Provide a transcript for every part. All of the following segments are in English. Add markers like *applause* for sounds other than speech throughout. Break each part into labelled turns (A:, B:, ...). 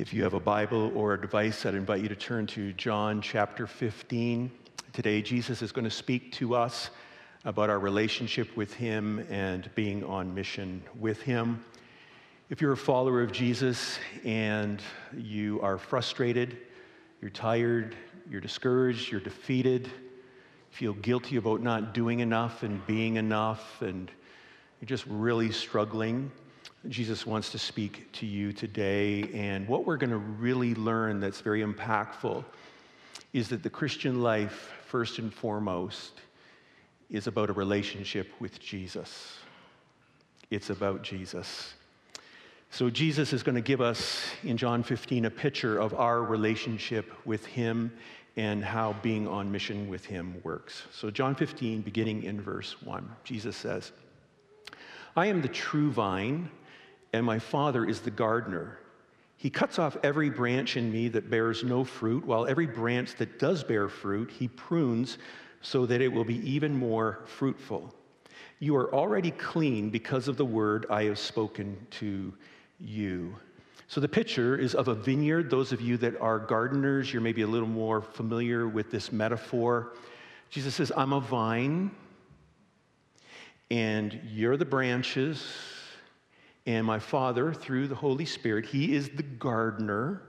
A: If you have a Bible or a device, I'd invite you to turn to John chapter 15. Today, Jesus is going to speak to us about our relationship with Him and being on mission with Him. If you're a follower of Jesus and you are frustrated, you're tired, you're discouraged, you're defeated, feel guilty about not doing enough and being enough, and you're just really struggling, Jesus wants to speak to you today. And what we're going to really learn that's very impactful is that the Christian life, first and foremost, is about a relationship with Jesus. It's about Jesus. So, Jesus is going to give us in John 15 a picture of our relationship with Him and how being on mission with Him works. So, John 15, beginning in verse 1, Jesus says, I am the true vine, and my Father is the gardener. He cuts off every branch in me that bears no fruit, while every branch that does bear fruit, He prunes so that it will be even more fruitful. You are already clean because of the word I have spoken to you. So the picture is of a vineyard. Those of you that are gardeners, you're maybe a little more familiar with this metaphor. Jesus says, I'm a vine, and you're the branches, and my Father, through the Holy Spirit, He is the gardener.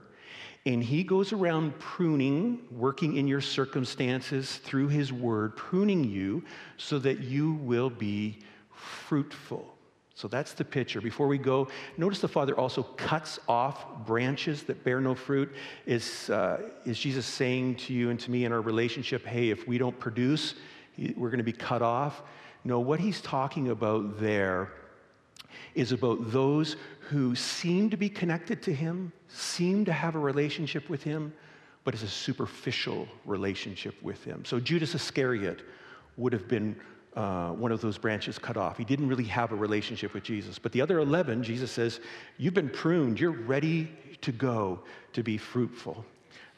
A: And he goes around pruning, working in your circumstances through his word, pruning you so that you will be fruitful. So that's the picture. Before we go, notice the Father also cuts off branches that bear no fruit. Is, uh, is Jesus saying to you and to me in our relationship, hey, if we don't produce, we're going to be cut off? No, what he's talking about there is about those who seem to be connected to him, seem to have a relationship with him, but it's a superficial relationship with him. So Judas Iscariot would have been uh, one of those branches cut off. He didn't really have a relationship with Jesus. But the other 11, Jesus says, You've been pruned. You're ready to go to be fruitful.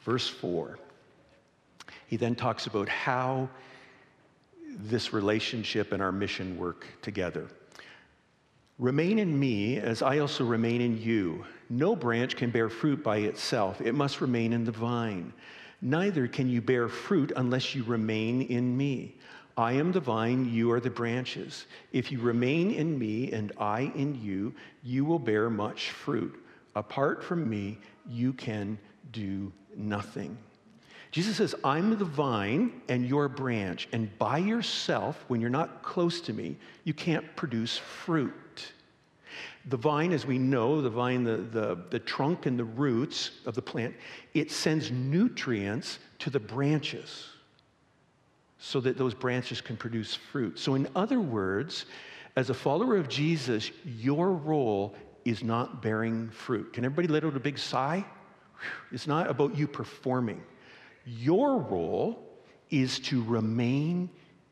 A: Verse 4. He then talks about how this relationship and our mission work together. Remain in me as I also remain in you. No branch can bear fruit by itself, it must remain in the vine. Neither can you bear fruit unless you remain in me. I am the vine, you are the branches. If you remain in me and I in you, you will bear much fruit. Apart from me, you can do nothing. Jesus says, I'm the vine and you're a branch, and by yourself, when you're not close to me, you can't produce fruit. The vine, as we know, the vine, the, the, the trunk and the roots of the plant, it sends nutrients to the branches so that those branches can produce fruit. So, in other words, as a follower of Jesus, your role is not bearing fruit. Can everybody let out a big sigh? It's not about you performing. Your role is to remain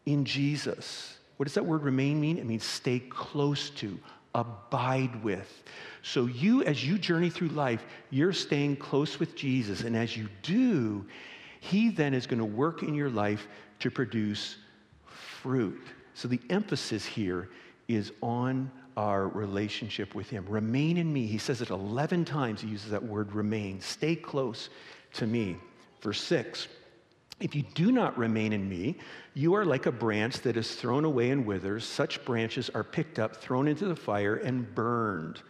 A: in Jesus. What does that word remain mean? It means stay close to, abide with. So, you, as you journey through life, you're staying close with Jesus. And as you do, He then is going to work in your life to produce fruit. So the emphasis here is on our relationship with Him. Remain in me. He says it 11 times. He uses that word remain. Stay close to me. Verse 6 If you do not remain in me, you are like a branch that is thrown away and withers. Such branches are picked up, thrown into the fire, and burned.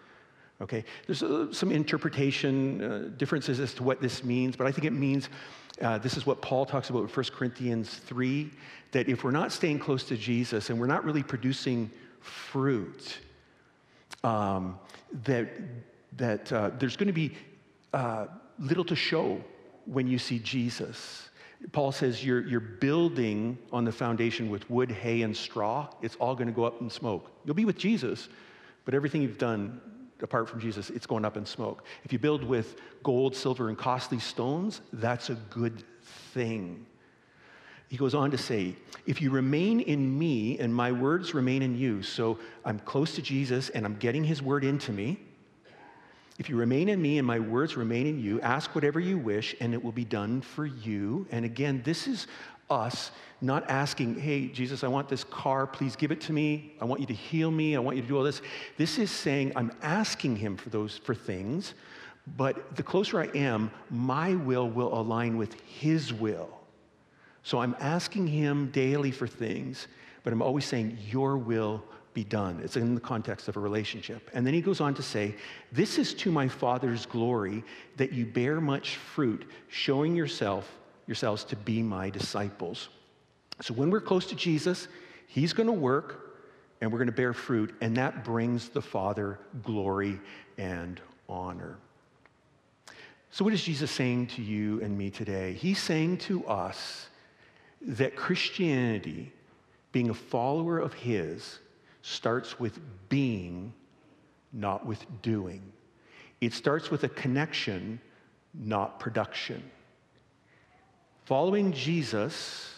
A: Okay, there's uh, some interpretation uh, differences as to what this means, but I think it means uh, this is what Paul talks about in 1 Corinthians 3 that if we're not staying close to Jesus and we're not really producing fruit, um, that, that uh, there's going to be uh, little to show when you see Jesus. Paul says you're, you're building on the foundation with wood, hay, and straw. It's all going to go up in smoke. You'll be with Jesus, but everything you've done apart from Jesus, it's going up in smoke. If you build with gold, silver, and costly stones, that's a good thing. He goes on to say, If you remain in me and my words remain in you, so I'm close to Jesus and I'm getting his word into me. If you remain in me and my words remain in you, ask whatever you wish and it will be done for you. And again, this is us not asking, hey, Jesus, I want this car, please give it to me. I want you to heal me. I want you to do all this. This is saying, I'm asking him for those for things, But the closer I am, my will will align with His will. So I'm asking Him daily for things, but I'm always saying, Your will be done. It's in the context of a relationship. And then he goes on to say, This is to my Father's glory that you bear much fruit, showing yourself, yourselves to be my disciples. So when we're close to Jesus, he's going to work and we're going to bear fruit, and that brings the Father glory and honor. So, what is Jesus saying to you and me today? He's saying to us that Christianity, being a follower of His, starts with being, not with doing. It starts with a connection, not production. Following Jesus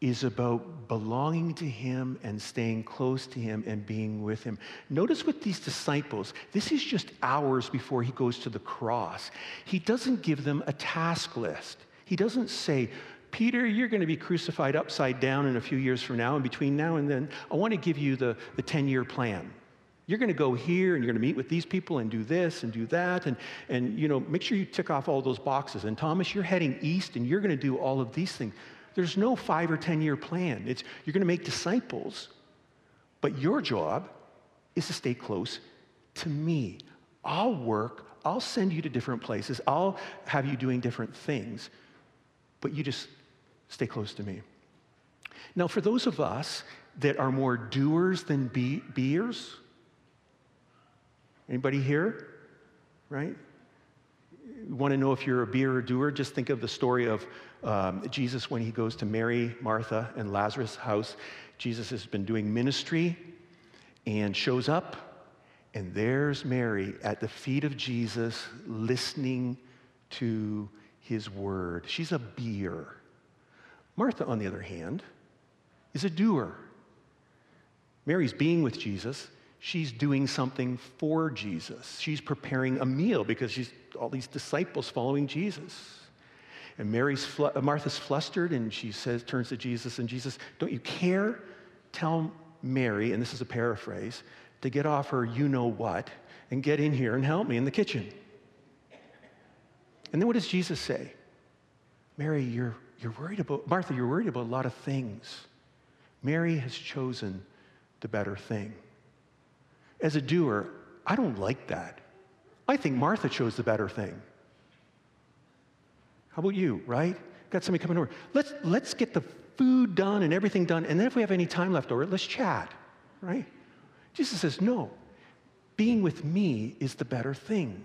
A: is about belonging to Him and staying close to Him and being with Him. Notice with these disciples, this is just hours before He goes to the cross. He doesn't give them a task list. He doesn't say, Peter, you're going to be crucified upside down in a few years from now, and between now and then, I want to give you the, the 10 year plan. You're going to go here and you're going to meet with these people and do this and do that and, and you know make sure you tick off all those boxes. And Thomas, you're heading east and you're going to do all of these things. There's no five or 10 year plan. It's, you're going to make disciples, but your job is to stay close to me. I'll work, I'll send you to different places, I'll have you doing different things, but you just Stay close to me. Now, for those of us that are more doers than be- beers, anybody here? Right? Want to know if you're a beer or doer? Just think of the story of um, Jesus when he goes to Mary, Martha, and Lazarus' house. Jesus has been doing ministry and shows up, and there's Mary at the feet of Jesus listening to his word. She's a beer. Martha, on the other hand, is a doer. Mary's being with Jesus. She's doing something for Jesus. She's preparing a meal because she's all these disciples following Jesus. And Mary's uh, Martha's flustered and she says, turns to Jesus, and Jesus, don't you care? Tell Mary, and this is a paraphrase, to get off her you know what and get in here and help me in the kitchen. And then what does Jesus say? Mary, you're you're worried about, Martha, you're worried about a lot of things. Mary has chosen the better thing. As a doer, I don't like that. I think Martha chose the better thing. How about you, right? Got somebody coming over. Let's, let's get the food done and everything done, and then if we have any time left over, let's chat, right? Jesus says, no, being with me is the better thing.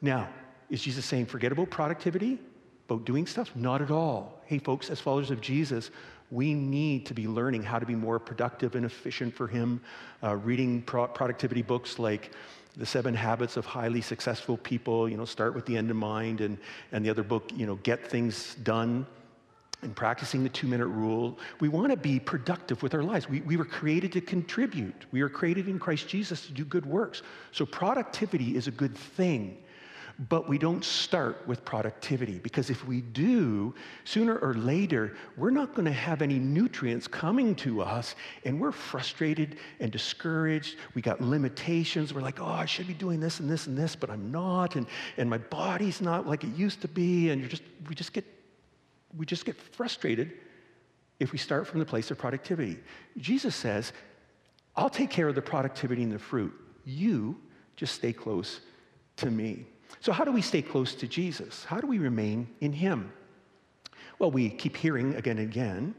A: Now, is Jesus saying forget about productivity? About doing stuff? Not at all. Hey, folks, as followers of Jesus, we need to be learning how to be more productive and efficient for Him, uh, reading pro- productivity books like The Seven Habits of Highly Successful People, you know, start with the end in mind, and, and the other book, you know, Get Things Done, and practicing the two minute rule. We want to be productive with our lives. We, we were created to contribute, we were created in Christ Jesus to do good works. So, productivity is a good thing. But we don't start with productivity because if we do, sooner or later, we're not going to have any nutrients coming to us and we're frustrated and discouraged. We got limitations. We're like, oh, I should be doing this and this and this, but I'm not. And, and my body's not like it used to be. And you're just, we just get, we just get frustrated if we start from the place of productivity. Jesus says, I'll take care of the productivity and the fruit. You just stay close to me. So, how do we stay close to Jesus? How do we remain in Him? Well, we keep hearing again and again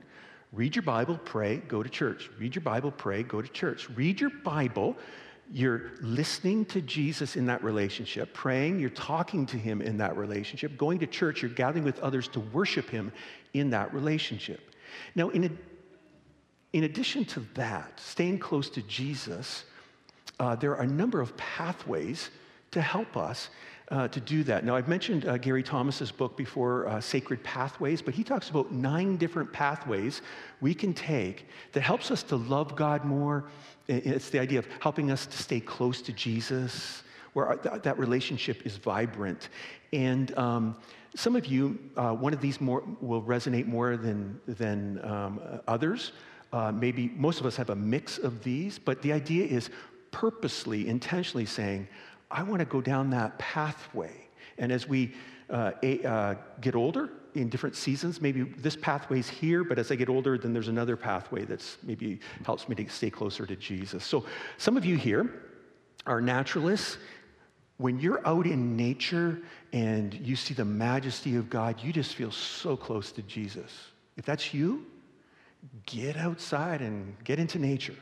A: read your Bible, pray, go to church. Read your Bible, pray, go to church. Read your Bible. You're listening to Jesus in that relationship, praying, you're talking to him in that relationship, going to church, you're gathering with others to worship him in that relationship. Now, in, a, in addition to that, staying close to Jesus, uh, there are a number of pathways to help us uh, to do that. Now, I've mentioned uh, Gary Thomas's book before, uh, Sacred Pathways, but he talks about nine different pathways we can take that helps us to love God more. It's the idea of helping us to stay close to Jesus, where th- that relationship is vibrant. And um, some of you, uh, one of these more will resonate more than, than um, others. Uh, maybe most of us have a mix of these, but the idea is purposely, intentionally saying, I want to go down that pathway. And as we uh, a, uh, get older in different seasons, maybe this pathway's here, but as I get older, then there's another pathway that's maybe helps me to stay closer to Jesus. So some of you here are naturalists. When you're out in nature and you see the majesty of God, you just feel so close to Jesus. If that's you, get outside and get into nature.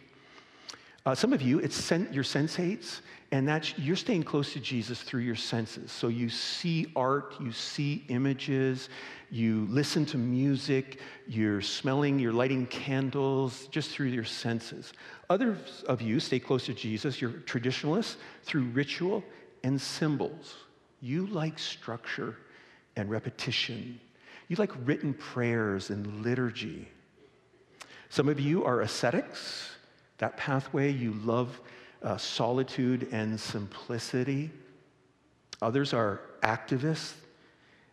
A: Uh, some of you, it's sen- your sensates, and that's you're staying close to Jesus through your senses. So you see art, you see images, you listen to music, you're smelling, you're lighting candles just through your senses. Others of you stay close to Jesus, you're traditionalists, through ritual and symbols. You like structure and repetition. You like written prayers and liturgy. Some of you are ascetics that pathway. You love uh, solitude and simplicity. Others are activists,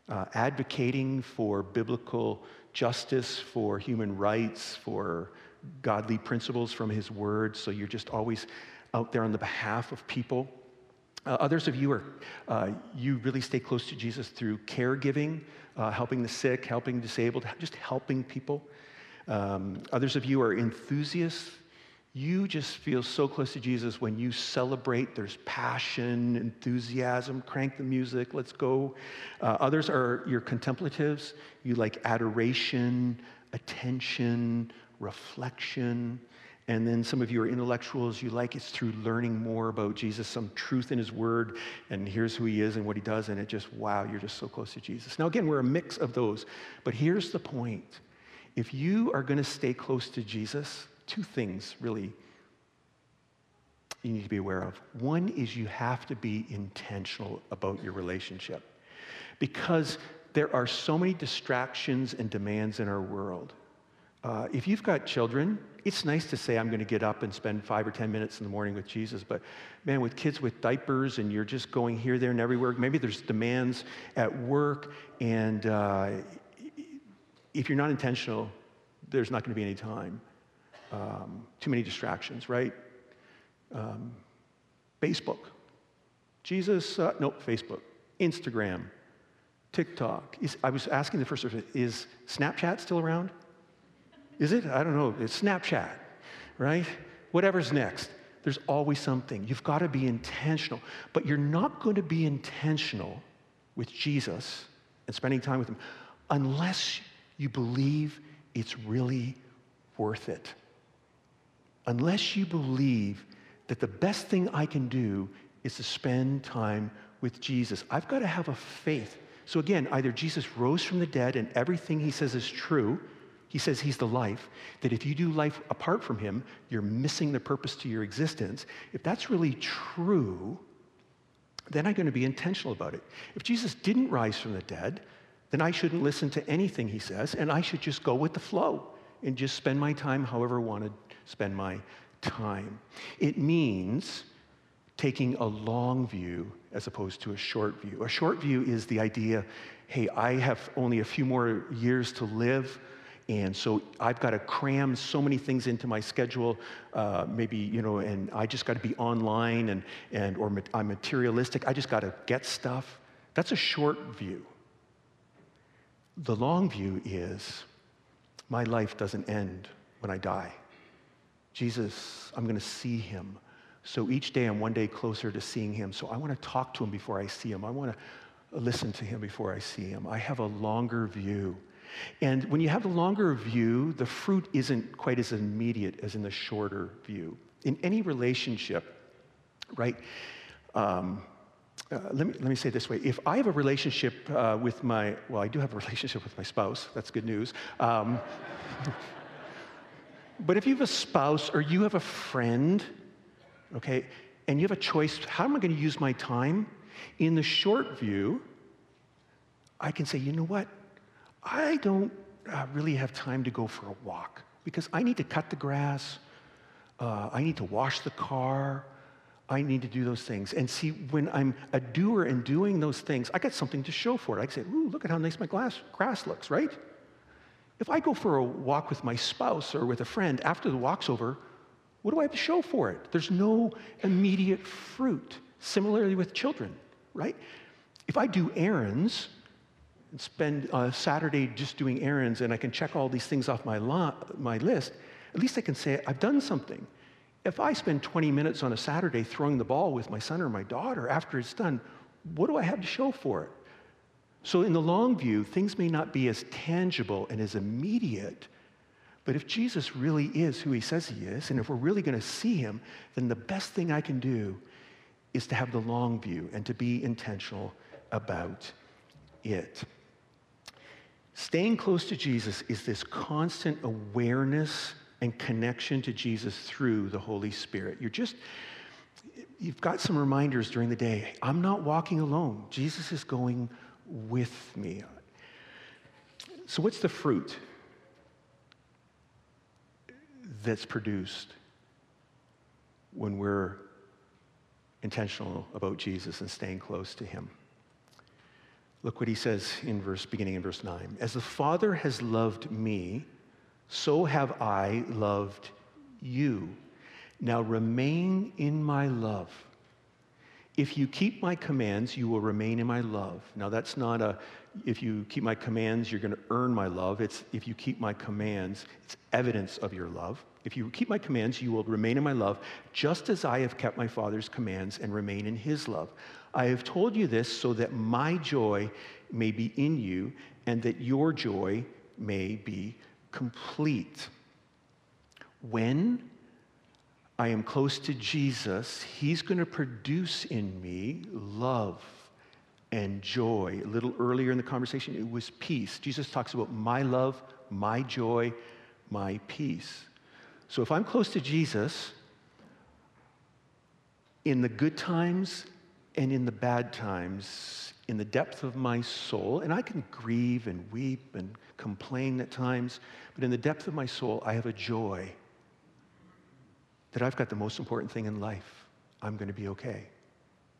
A: uh, advocating for biblical justice, for human rights, for godly principles from His Word. So you're just always out there on the behalf of people. Uh, others of you are, uh, you really stay close to Jesus through caregiving, uh, helping the sick, helping disabled, just helping people. Um, others of you are enthusiasts you just feel so close to Jesus when you celebrate. There's passion, enthusiasm, crank the music, let's go. Uh, others are your contemplatives. You like adoration, attention, reflection. And then some of you are intellectuals. You like it's through learning more about Jesus, some truth in his word, and here's who he is and what he does. And it just, wow, you're just so close to Jesus. Now, again, we're a mix of those. But here's the point if you are going to stay close to Jesus, two things really you need to be aware of. One is you have to be intentional about your relationship because there are so many distractions and demands in our world. Uh, if you've got children, it's nice to say, I'm going to get up and spend five or 10 minutes in the morning with Jesus. But man, with kids with diapers and you're just going here, there, and everywhere, maybe there's demands at work. And uh, if you're not intentional, there's not going to be any time um, too many distractions, right? Um, Facebook. Jesus, uh, nope, Facebook. Instagram. TikTok. Is, I was asking the first person, is Snapchat still around? Is it? I don't know. It's Snapchat, right? Whatever's next. There's always something. You've got to be intentional. But you're not going to be intentional with Jesus and spending time with Him unless you believe it's really worth it unless you believe that the best thing I can do is to spend time with Jesus. I've got to have a faith. So again, either Jesus rose from the dead and everything he says is true, he says he's the life, that if you do life apart from him, you're missing the purpose to your existence. If that's really true, then I'm going to be intentional about it. If Jesus didn't rise from the dead, then I shouldn't listen to anything he says, and I should just go with the flow and just spend my time however I want to spend my time. It means taking a long view as opposed to a short view. A short view is the idea hey, I have only a few more years to live. And so I've got to cram so many things into my schedule, uh, maybe, you know, and I just got to be online and, and or I'm materialistic. I just got to get stuff. That's a short view. The long view is my life doesn't end when I die. Jesus, I'm going to see him. So each day I'm one day closer to seeing him. So I want to talk to him before I see him. I want to listen to him before I see him. I have a longer view. And when you have a longer view, the fruit isn't quite as immediate as in the shorter view. In any relationship, right? Um, uh, let, me, let me say it this way. If I have a relationship uh, with my, well, I do have a *laughs* relationship with my spouse. That's good news. Um, *laughs* but if you have a spouse or you have a friend, okay, and you have a choice, how am I going to use my time? In the short view, I can say, you know what? I don't uh, really have time to go for a walk because I need to cut the grass, uh, I need to wash the car, I need to do those things. And see, when I'm a doer and doing those things, I got something to show for it. I can say, ooh, look at how nice my glass, grass looks, right? If I go for a walk with my spouse or with a friend, after the walk's over, what do I have to show for it? There's no immediate fruit. Similarly with children, right? If I do errands and spend a Saturday just doing errands and I can check all these things off my, lo- my list, at least I can say I've done something. If I spend 20 minutes on a Saturday throwing the ball with my son or my daughter after it's done, what do I have to show for it? So, in the long view, things may not be as tangible and as immediate, but if Jesus really is who he says he is, and if we're really going to see him, then the best thing I can do is to have the long view and to be intentional about it. Staying close to Jesus is this constant awareness and connection to Jesus through the Holy Spirit. You're just, you've got some reminders during the day. I'm not walking alone. Jesus is going with me. So, what's the fruit that's produced when we're intentional about Jesus and staying close to him? Look what he says in verse beginning in verse 9. As the Father has loved me, so have I loved you. Now remain in my love. If you keep my commands, you will remain in my love. Now, that's not a, if you keep my commands, you're going to earn my love. It's, if you keep my commands, it's evidence of your love. If you keep my commands, you will remain in my love, just as I have kept my Father's commands and remain in his love. I have told you this so that my joy may be in you and that your joy may be complete. When I am close to Jesus, He's going to produce in me love and joy. A little earlier in the conversation, it was peace. Jesus talks about my love, my joy, my peace. So if I'm close to Jesus, in the good times and in the bad times, in the depth of my soul, and I can grieve and weep and complain at times, but in the depth of my soul, I have a joy that I've got the most important thing in life. I'm going to be okay.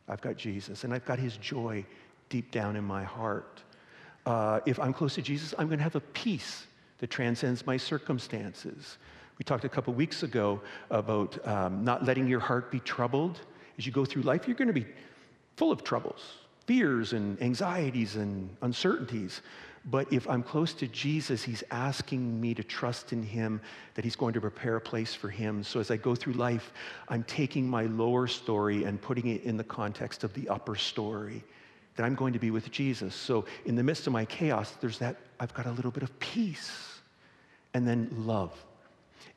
A: I've got Jesus, and I've got his joy deep down in my heart. Uh, if I'm close to Jesus, I'm going to have a peace that transcends my circumstances. We talked a couple weeks ago about um, not letting your heart be troubled. As you go through life, you're going to be full of troubles, fears, and anxieties and uncertainties. But if I'm close to Jesus, He's asking me to trust in Him, that He's going to prepare a place for Him. So as I go through life, I'm taking my lower story and putting it in the context of the upper story, that I'm going to be with Jesus. So in the midst of my chaos, there's that, I've got a little bit of peace. And then love.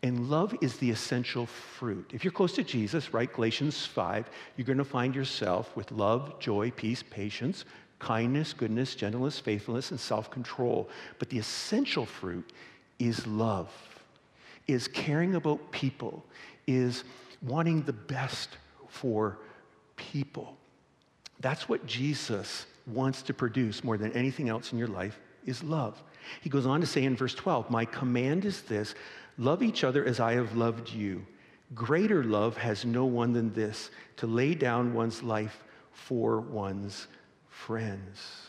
A: And love is the essential fruit. If you're close to Jesus, right, Galatians 5, you're going to find yourself with love, joy, peace, patience, kindness, goodness, gentleness, faithfulness, and self control. But the essential fruit is love, is caring about people, is wanting the best for people. That's what Jesus wants to produce more than anything else in your life is love. He goes on to say in verse 12, My command is this love each other as I have loved you. Greater love has no one than this to lay down one's life for one's friends.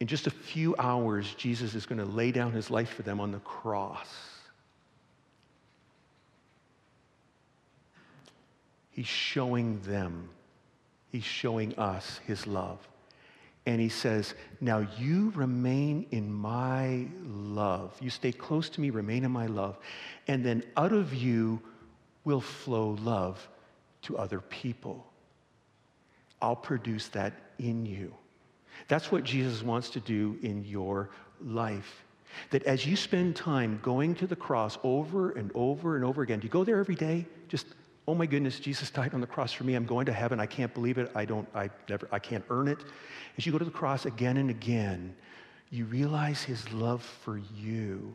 A: In just a few hours, Jesus is going to lay down his life for them on the cross. He's showing them, he's showing us his love. And he says, Now you remain in my love. You stay close to me, remain in my love. And then out of you will flow love to other people. I'll produce that in you. That's what Jesus wants to do in your life. That as you spend time going to the cross over and over and over again, do you go there every day? Just, oh my goodness, Jesus died on the cross for me. I'm going to heaven. I can't believe it. I don't, I never, I can't earn it. As you go to the cross again and again, you realize his love for you.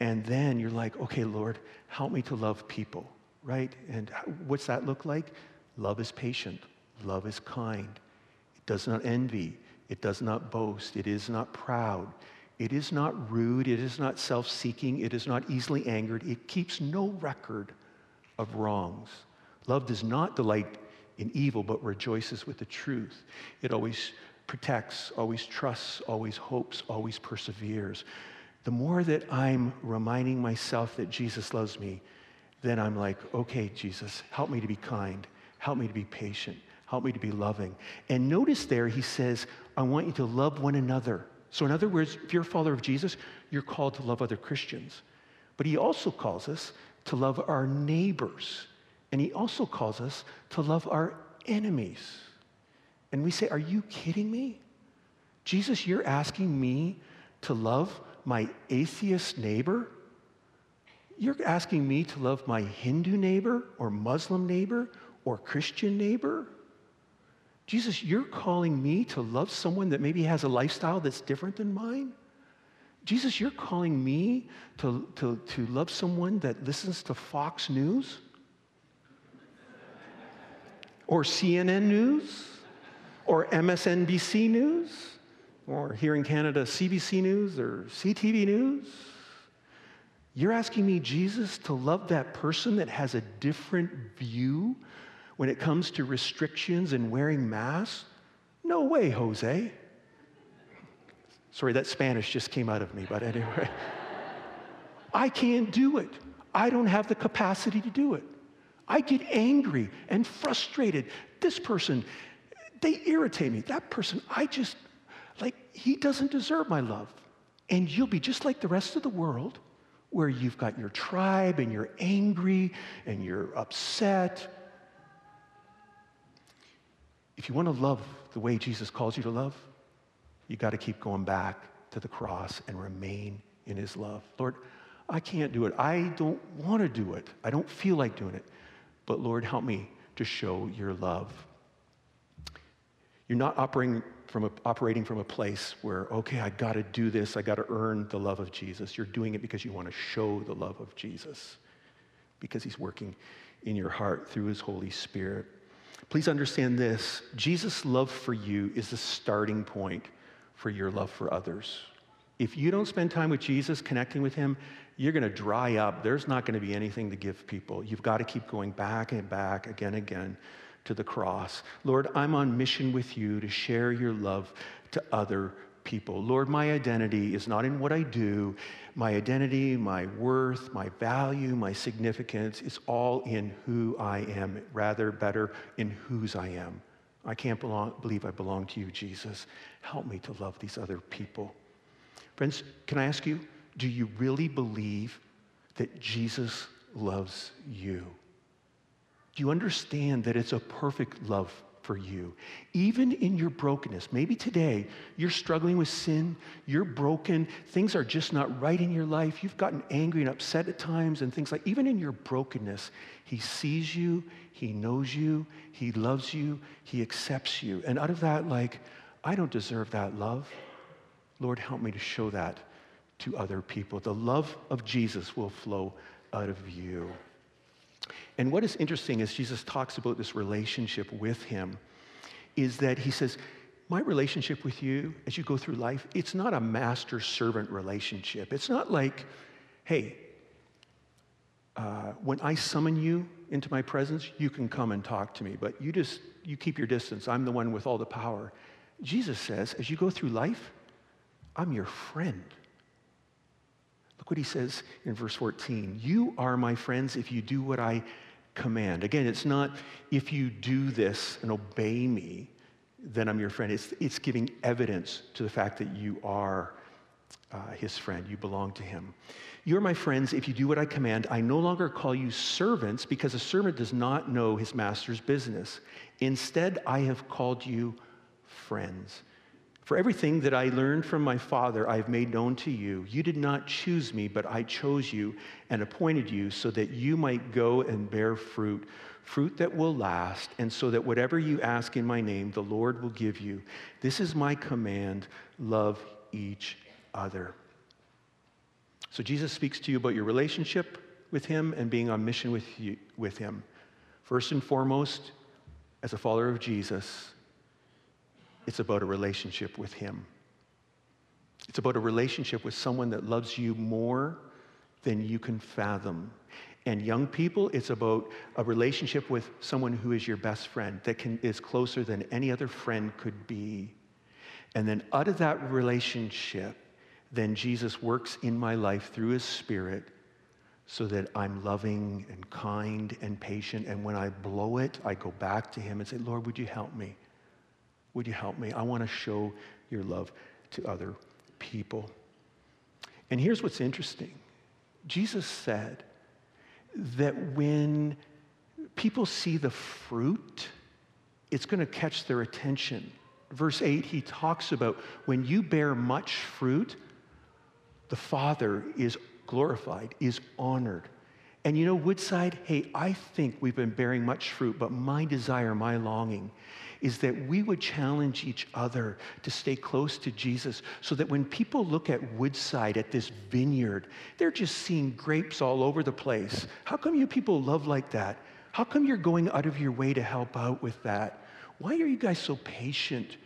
A: And then you're like, okay, Lord, help me to love people, right? And what's that look like? Love is patient. Love is kind. It does not envy. It does not boast. It is not proud. It is not rude. It is not self seeking. It is not easily angered. It keeps no record of wrongs. Love does not delight in evil, but rejoices with the truth. It always protects, always trusts, always hopes, always perseveres. The more that I'm reminding myself that Jesus loves me, then I'm like, okay, Jesus, help me to be kind. Help me to be patient. Help me to be loving. And notice there, he says, I want you to love one another. So, in other words, if you're a follower of Jesus, you're called to love other Christians. But he also calls us to love our neighbors. And he also calls us to love our enemies. And we say, Are you kidding me? Jesus, you're asking me to love my atheist neighbor? You're asking me to love my Hindu neighbor or Muslim neighbor or Christian neighbor? Jesus, you're calling me to love someone that maybe has a lifestyle that's different than mine? Jesus, you're calling me to, to, to love someone that listens to Fox News? Or CNN News? Or MSNBC News? Or here in Canada, CBC News or CTV News? You're asking me, Jesus, to love that person that has a different view when it comes to restrictions and wearing masks? No way, Jose. Sorry, that Spanish just came out of me, but anyway. I can't do it. I don't have the capacity to do it. I get angry and frustrated. This person, they irritate me. That person, I just, like, he doesn't deserve my love. And you'll be just like the rest of the world, where you've got your tribe and you're angry and you're upset. If you want to love the way Jesus calls you to love, you got to keep going back to the cross and remain in his love. Lord, I can't do it. I don't want to do it. I don't feel like doing it. But Lord, help me to show your love. You're not operating from a, operating from a place where, okay, I got to do this. I got to earn the love of Jesus. You're doing it because you want to show the love of Jesus, because he's working in your heart through his Holy Spirit. Please understand this Jesus' love for you is the starting point for your love for others. If you don't spend time with Jesus, connecting with Him, you're going to dry up. There's not going to be anything to give people. You've got to keep going back and back again and again to the cross. Lord, I'm on mission with you to share your love to other people. Lord, my identity is not in what I do. My identity, my worth, my value, my significance is all in who I am, rather, better, in whose I am. I can't belong, believe I belong to you, Jesus. Help me to love these other people. Friends, can I ask you, do you really believe that Jesus loves you? Do you understand that it's a perfect love for you? Even in your brokenness, maybe today you're struggling with sin, you're broken, things are just not right in your life, you've gotten angry and upset at times, and things like even in your brokenness, He sees you, He knows you, He loves you, He accepts you. And out of that, like, I don't deserve that love. Lord, help me to show that to other people. The love of Jesus will flow out of you. And what is interesting as Jesus talks about this relationship with him is that he says, My relationship with you as you go through life, it's not a master servant relationship. It's not like, hey, uh, when I summon you into my presence, you can come and talk to me, but you just, you keep your distance. I'm the one with all the power. Jesus says, as you go through life, I'm your friend. Look what he says in verse 14. You are my friends if you do what I command. Again, it's not if you do this and obey me, then I'm your friend. It's, it's giving evidence to the fact that you are uh, his friend. You belong to him. You're my friends if you do what I command. I no longer call you servants because a servant does not know his master's business. Instead, I have called you friends. For everything that I learned from my Father, I have made known to you. You did not choose me, but I chose you and appointed you so that you might go and bear fruit, fruit that will last, and so that whatever you ask in my name, the Lord will give you. This is my command love each other. So Jesus speaks to you about your relationship with him and being on mission with, you, with him. First and foremost, as a follower of Jesus, it's about a relationship with Him. It's about a relationship with someone that loves you more than you can fathom. And young people, it's about a relationship with someone who is your best friend, that can, is closer than any other friend could be. And then out of that relationship, then Jesus works in my life through his spirit so that I'm loving and kind and patient. And when I blow it, I go back to Him and say, Lord, would you help me? Would you help me? I want to show your love to other people. And here's what's interesting Jesus said that when people see the fruit, it's going to catch their attention. Verse 8, he talks about when you bear much fruit, the Father is glorified, is honored. And you know, Woodside, hey, I think we've been bearing much fruit, but my desire, my longing is that we would challenge each other to stay close to Jesus so that when people look at Woodside, at this vineyard, they're just seeing grapes all over the place. How come you people love like that? How come you're going out of your way to help out with that? Why are you guys so patient?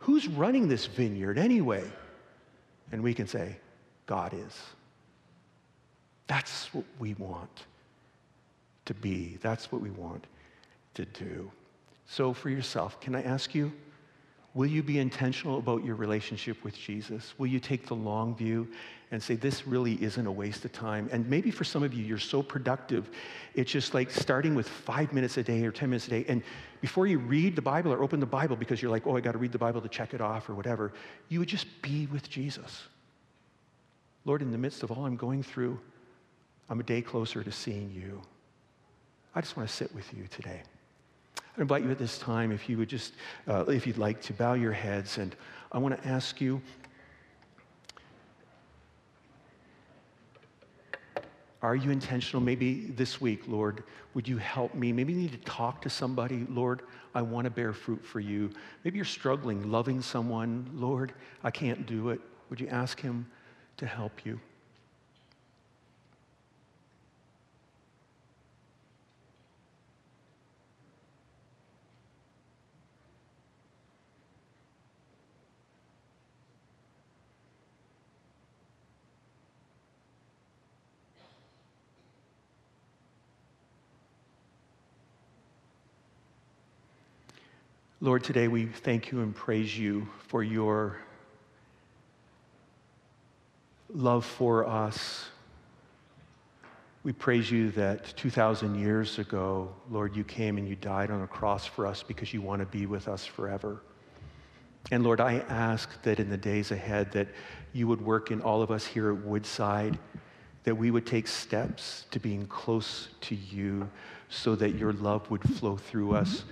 A: Who's running this vineyard anyway? And we can say, God is. That's what we want to be. That's what we want to do. So, for yourself, can I ask you, will you be intentional about your relationship with Jesus? Will you take the long view and say, this really isn't a waste of time? And maybe for some of you, you're so productive, it's just like starting with five minutes a day or 10 minutes a day. And before you read the Bible or open the Bible because you're like, oh, I got to read the Bible to check it off or whatever, you would just be with Jesus. Lord, in the midst of all I'm going through, I'm a day closer to seeing you. I just want to sit with you today. I invite you at this time, if you would just, uh, if you'd like to bow your heads, and I want to ask you Are you intentional? Maybe this week, Lord, would you help me? Maybe you need to talk to somebody. Lord, I want to bear fruit for you. Maybe you're struggling loving someone. Lord, I can't do it. Would you ask Him to help you? Lord, today we thank you and praise you for your love for us. We praise you that 2,000 years ago, Lord, you came and you died on a cross for us because you want to be with us forever. And Lord, I ask that in the days ahead that you would work in all of us here at Woodside, that we would take steps to being close to you so that your love would flow through us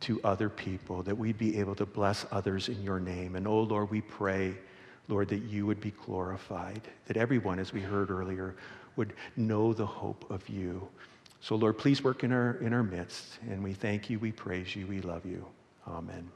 A: to other people, that we'd be able to bless others in your name. And oh Lord, we pray, Lord, that you would be glorified, that everyone, as we heard earlier, would know the hope of you. So Lord, please work in our, in our midst. And we thank you, we praise you, we love you. Amen.